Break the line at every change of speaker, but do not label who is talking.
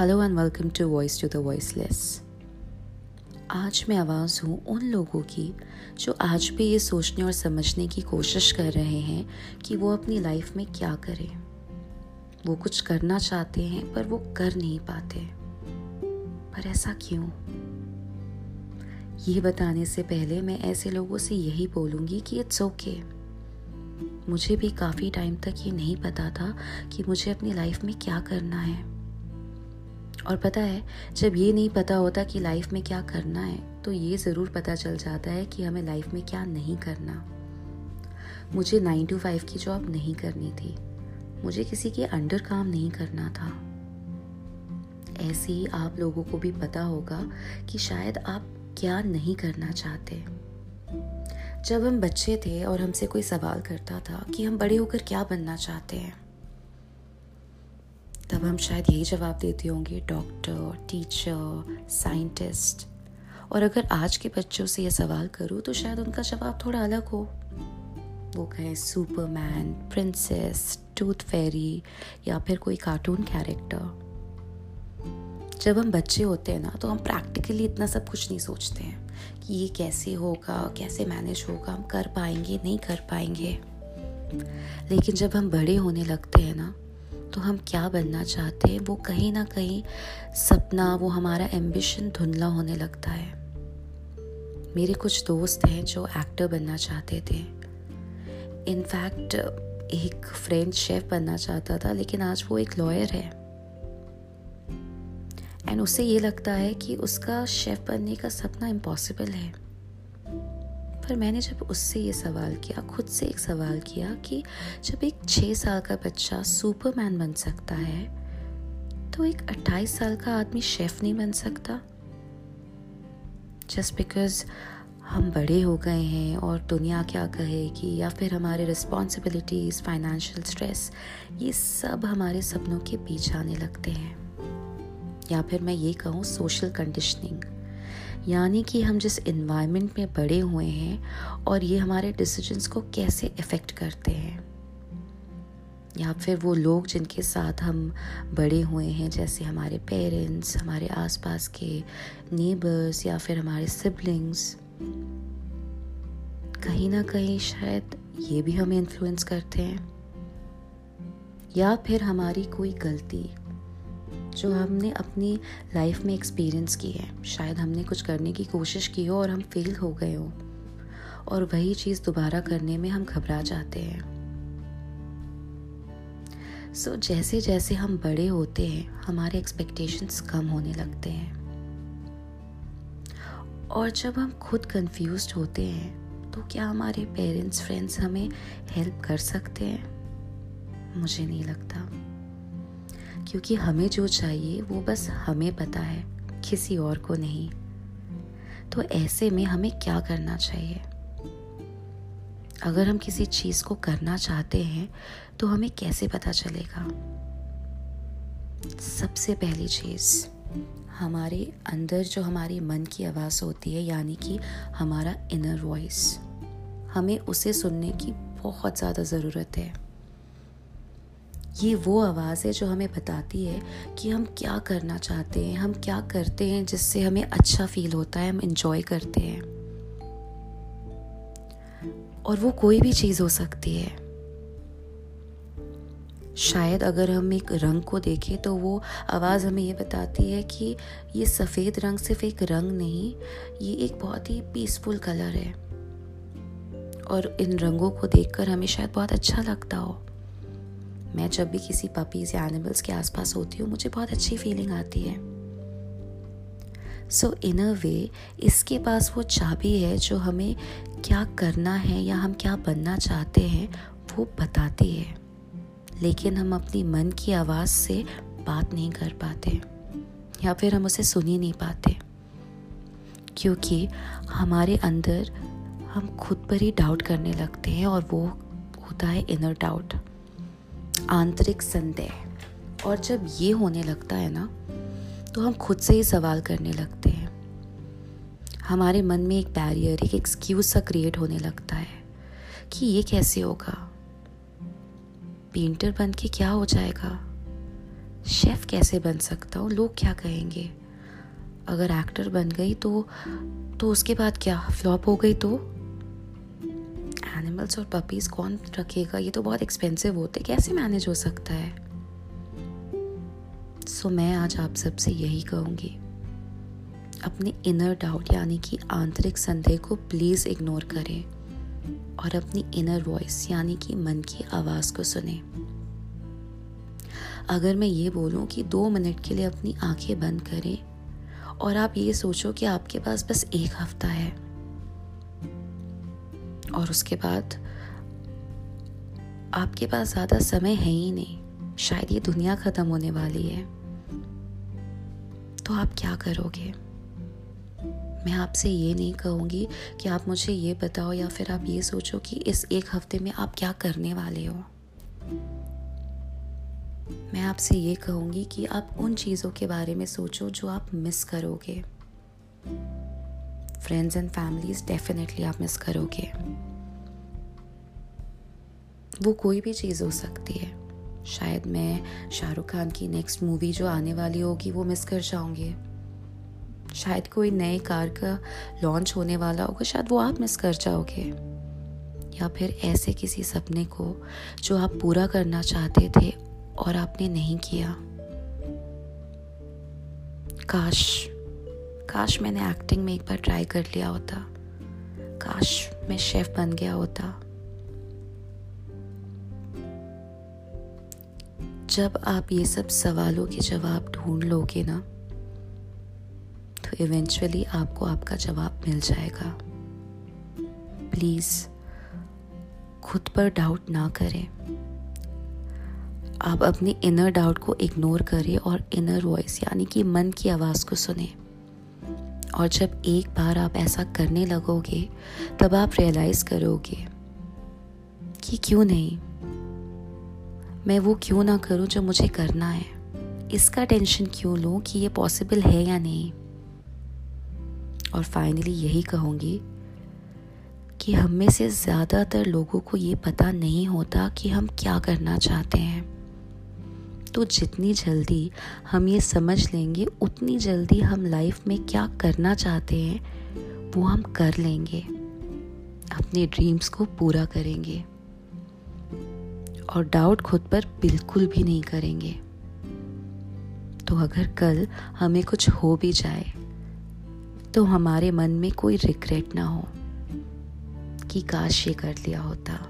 Hello and welcome to voice to the voiceless आज मैं आवाज़ हूँ उन लोगों की जो आज भी ये सोचने और समझने की कोशिश कर रहे हैं कि वो अपनी लाइफ में क्या करें। वो कुछ करना चाहते हैं, पर वो कर नहीं पाते। पर ऐसा क्यों? ये बताने से पहले मैं ऐसे लोगों से यही बोलूँगी कि इट्स ओके okay. मुझे भी काफ़ी टाइम तक ये नहीं पता था कि मुझे अपनी लाइफ में क्या करना है। और पता है, जब ये नहीं पता होता कि लाइफ में क्या करना है तो ये ज़रूर पता चल जाता है कि हमें लाइफ में क्या नहीं करना। मुझे नाइन टू फाइव की जॉब नहीं करनी थी। मुझे किसी के अंडर काम नहीं करना था। ऐसे ही आप लोगों को भी पता होगा कि शायद आप क्या नहीं करना चाहते। जब हम बच्चे थे और हमसे कोई सवाल करता था कि हम बड़े होकर क्या बनना चाहते हैं तब हम शायद यही जवाब देते होंगे डॉक्टर टीचर साइंटिस्ट और अगर आज के बच्चों से यह सवाल करूँ तो शायद उनका जवाब थोड़ा अलग हो। वो कहें सुपरमैन प्रिंसेस टूथ फेरी या फिर कोई कार्टून कैरेक्टर जब हम बच्चे होते हैं ना तो हम प्रैक्टिकली इतना सब कुछ नहीं सोचते हैं कि ये कैसे होगा, कैसे मैनेज होगा, हम कर पाएँगे, नहीं कर पाएँगे। लेकिन जब हम बड़े होने लगते हैं ना तो हम क्या बनना चाहते हैं? वो कहीं ना कहीं सपना, वो हमारा एम्बिशन धुंधला होने लगता है। मेरे कुछ दोस्त हैं जो एक्टर बनना चाहते थे। इनफैक्ट एक फ्रेंच शेफ बनना चाहता था, लेकिन आज वो एक लॉयर है। एंड उसे ये लगता है कि उसका शेफ बनने का सपना इम्पॉसिबल है। पर मैंने जब उससे ये सवाल किया, खुद से एक सवाल किया कि जब एक छः साल का बच्चा सुपरमैन बन सकता है तो एक अट्ठाईस साल का आदमी शेफ नहीं बन सकता? जस्ट बिकॉज़ हम बड़े हो गए हैं और दुनिया क्या कहेगी या फिर हमारे रिस्पॉन्सिबिलिटीज़ फाइनेंशियल स्ट्रेस ये सब हमारे सपनों के पीछे आने लगते हैं। या फिर मैं ये कहूँ सोशल कंडीशनिंग यानी कि हम जिस इन्वायरमेंट में बड़े हुए हैं और ये हमारे डिसीजंस को कैसे इफ़ेक्ट करते हैं। या फिर वो लोग जिनके साथ हम बड़े हुए हैं, जैसे हमारे पेरेंट्स हमारे आसपास के नेबर्स या फिर हमारे सिबलिंग्स कहीं ना कहीं शायद ये भी हमें इन्फ्लुएंस करते हैं। या फिर हमारी कोई गलती जो हमने अपनी लाइफ में एक्सपीरियंस की है। शायद हमने कुछ करने की कोशिश की हो और हम फेल हो गए हो। और वही चीज़ दोबारा करने में हम घबरा जाते हैं। सो so, जैसे जैसे हम बड़े होते हैं हमारे एक्सपेक्टेशंस कम होने लगते हैं। और जब हम खुद कंफ्यूज होते हैं तो क्या हमारे पेरेंट्स फ्रेंड्स हमें हेल्प कर सकते हैं? मुझे नहीं लगता। क्योंकि हमें जो चाहिए, वो बस हमें पता है, किसी और को नहीं। तो ऐसे में हमें क्या करना चाहिए? अगर हम किसी चीज़ को करना चाहते हैं तो हमें कैसे पता चलेगा? सबसे पहली चीज़, हमारे अंदर जो हमारी मन की आवाज़ होती है, यानी कि हमारा इनर वॉइस हमें उसे सुनने की बहुत ज़्यादा ज़रूरत है। ये वो आवाज़ है जो हमें बताती है कि हम क्या करना चाहते हैं, हम क्या करते हैं जिससे हमें अच्छा फील होता है, हम इन्जॉय करते हैं। और वो कोई भी चीज़ हो सकती है। शायद अगर हम एक रंग को देखें तो वो आवाज़ हमें ये बताती है कि ये सफ़ेद रंग सिर्फ़ एक रंग नहीं, ये एक बहुत ही पीसफुल कलर है। और इन रंगों को देखकर हमें शायद बहुत अच्छा लगता हो। मैं जब भी किसी पपीज़ या एनिमल्स के आसपास होती हूँ, मुझे बहुत अच्छी फीलिंग आती है। सो इन अ वे इसके पास वो चाबी है जो हमें क्या करना है या हम क्या बनना चाहते हैं, वो बताती है। लेकिन हम अपनी मन की आवाज़ से बात नहीं कर पाते या फिर हम उसे सुन ही नहीं पाते। क्योंकि हमारे अंदर हम खुद पर ही डाउट करने लगते हैं और वो होता है इनर डाउट आंतरिक संदेह। और जब ये होने लगता है ना तो हम खुद से ही सवाल करने लगते हैं। हमारे मन में एक बैरियर एक एक्सक्यूज सा क्रिएट होने लगता है कि ये कैसे होगा? पेंटर बन के क्या हो जाएगा? शेफ कैसे बन सकता हूँ? लोग क्या कहेंगे? अगर एक्टर बन गई तो तो उसके बाद क्या? फ्लॉप हो गई तो? एनिमल्स और पपीज कौन रखेगा? ये तो बहुत एक्सपेंसिव होते कैसे मैनेज हो सकता है? सो so, मैं आज आप सबसे यही कहूँगी। अपने इनर डाउट यानी कि आंतरिक संदेह को प्लीज़ इग्नोर करें और अपनी इनर वॉइस यानी कि मन की आवाज़ को सुने। अगर मैं ये बोलूँ कि दो मिनट के लिए अपनी आँखें बंद करें और आप ये सोचो कि आपके पास बस एक हफ़्ता है और उसके बाद आपके पास ज़्यादा समय है ही नहीं। शायद ये दुनिया ख़त्म होने वाली है। तो आप क्या करोगे? मैं आपसे ये नहीं कहूँगी कि आप मुझे ये बताओ या फिर आप ये सोचो कि इस एक हफ़्ते में आप क्या करने वाले हो। मैं आपसे ये कहूँगी कि आप उन चीज़ों के बारे में सोचो जो आप मिस करोगे। फ्रेंड्स एंड फैमिलीज़ डेफिनेटली आप मिस करोगे। वो कोई भी चीज़ हो सकती है। शायद मैं शाहरुख खान की नेक्स्ट मूवी जो आने वाली होगी वो मिस कर जाऊँगी। शायद कोई नए कार का लॉन्च होने वाला होगा, शायद वो आप मिस कर जाओगे। या फिर ऐसे किसी सपने को जो आप पूरा करना चाहते थे और आपने नहीं किया। काश काश मैंने एक्टिंग में एक बार ट्राई कर लिया होता। काश मैं शेफ बन गया होता। जब आप ये सब सवालों के जवाब ढूंढ लोगे ना तो इवेंचुअली आपको आपका जवाब मिल जाएगा। प्लीज़ खुद पर डाउट ना करें। आप अपने इनर डाउट को इग्नोर करें और इनर वॉइस यानी कि मन की आवाज़ को सुने। और जब एक बार आप ऐसा करने लगोगे, तब आप रियलाइज़ करोगे कि क्यों नहीं? मैं वो क्यों ना करूँ जो मुझे करना है? इसका टेंशन क्यों लूँ कि ये पॉसिबल है या नहीं? और फाइनली यही कहूँगी कि हम में से ज़्यादातर लोगों को ये पता नहीं होता कि हम क्या करना चाहते हैं। तो जितनी जल्दी हम ये समझ लेंगे, उतनी जल्दी हम लाइफ में क्या करना चाहते हैं, वो हम कर लेंगे। अपने ड्रीम्स को पूरा करेंगे। और डाउट खुद पर बिल्कुल भी नहीं करेंगे। तो अगर कल हमें कुछ हो भी जाए तो हमारे मन में कोई रिग्रेट ना हो कि काश ये कर लिया होता।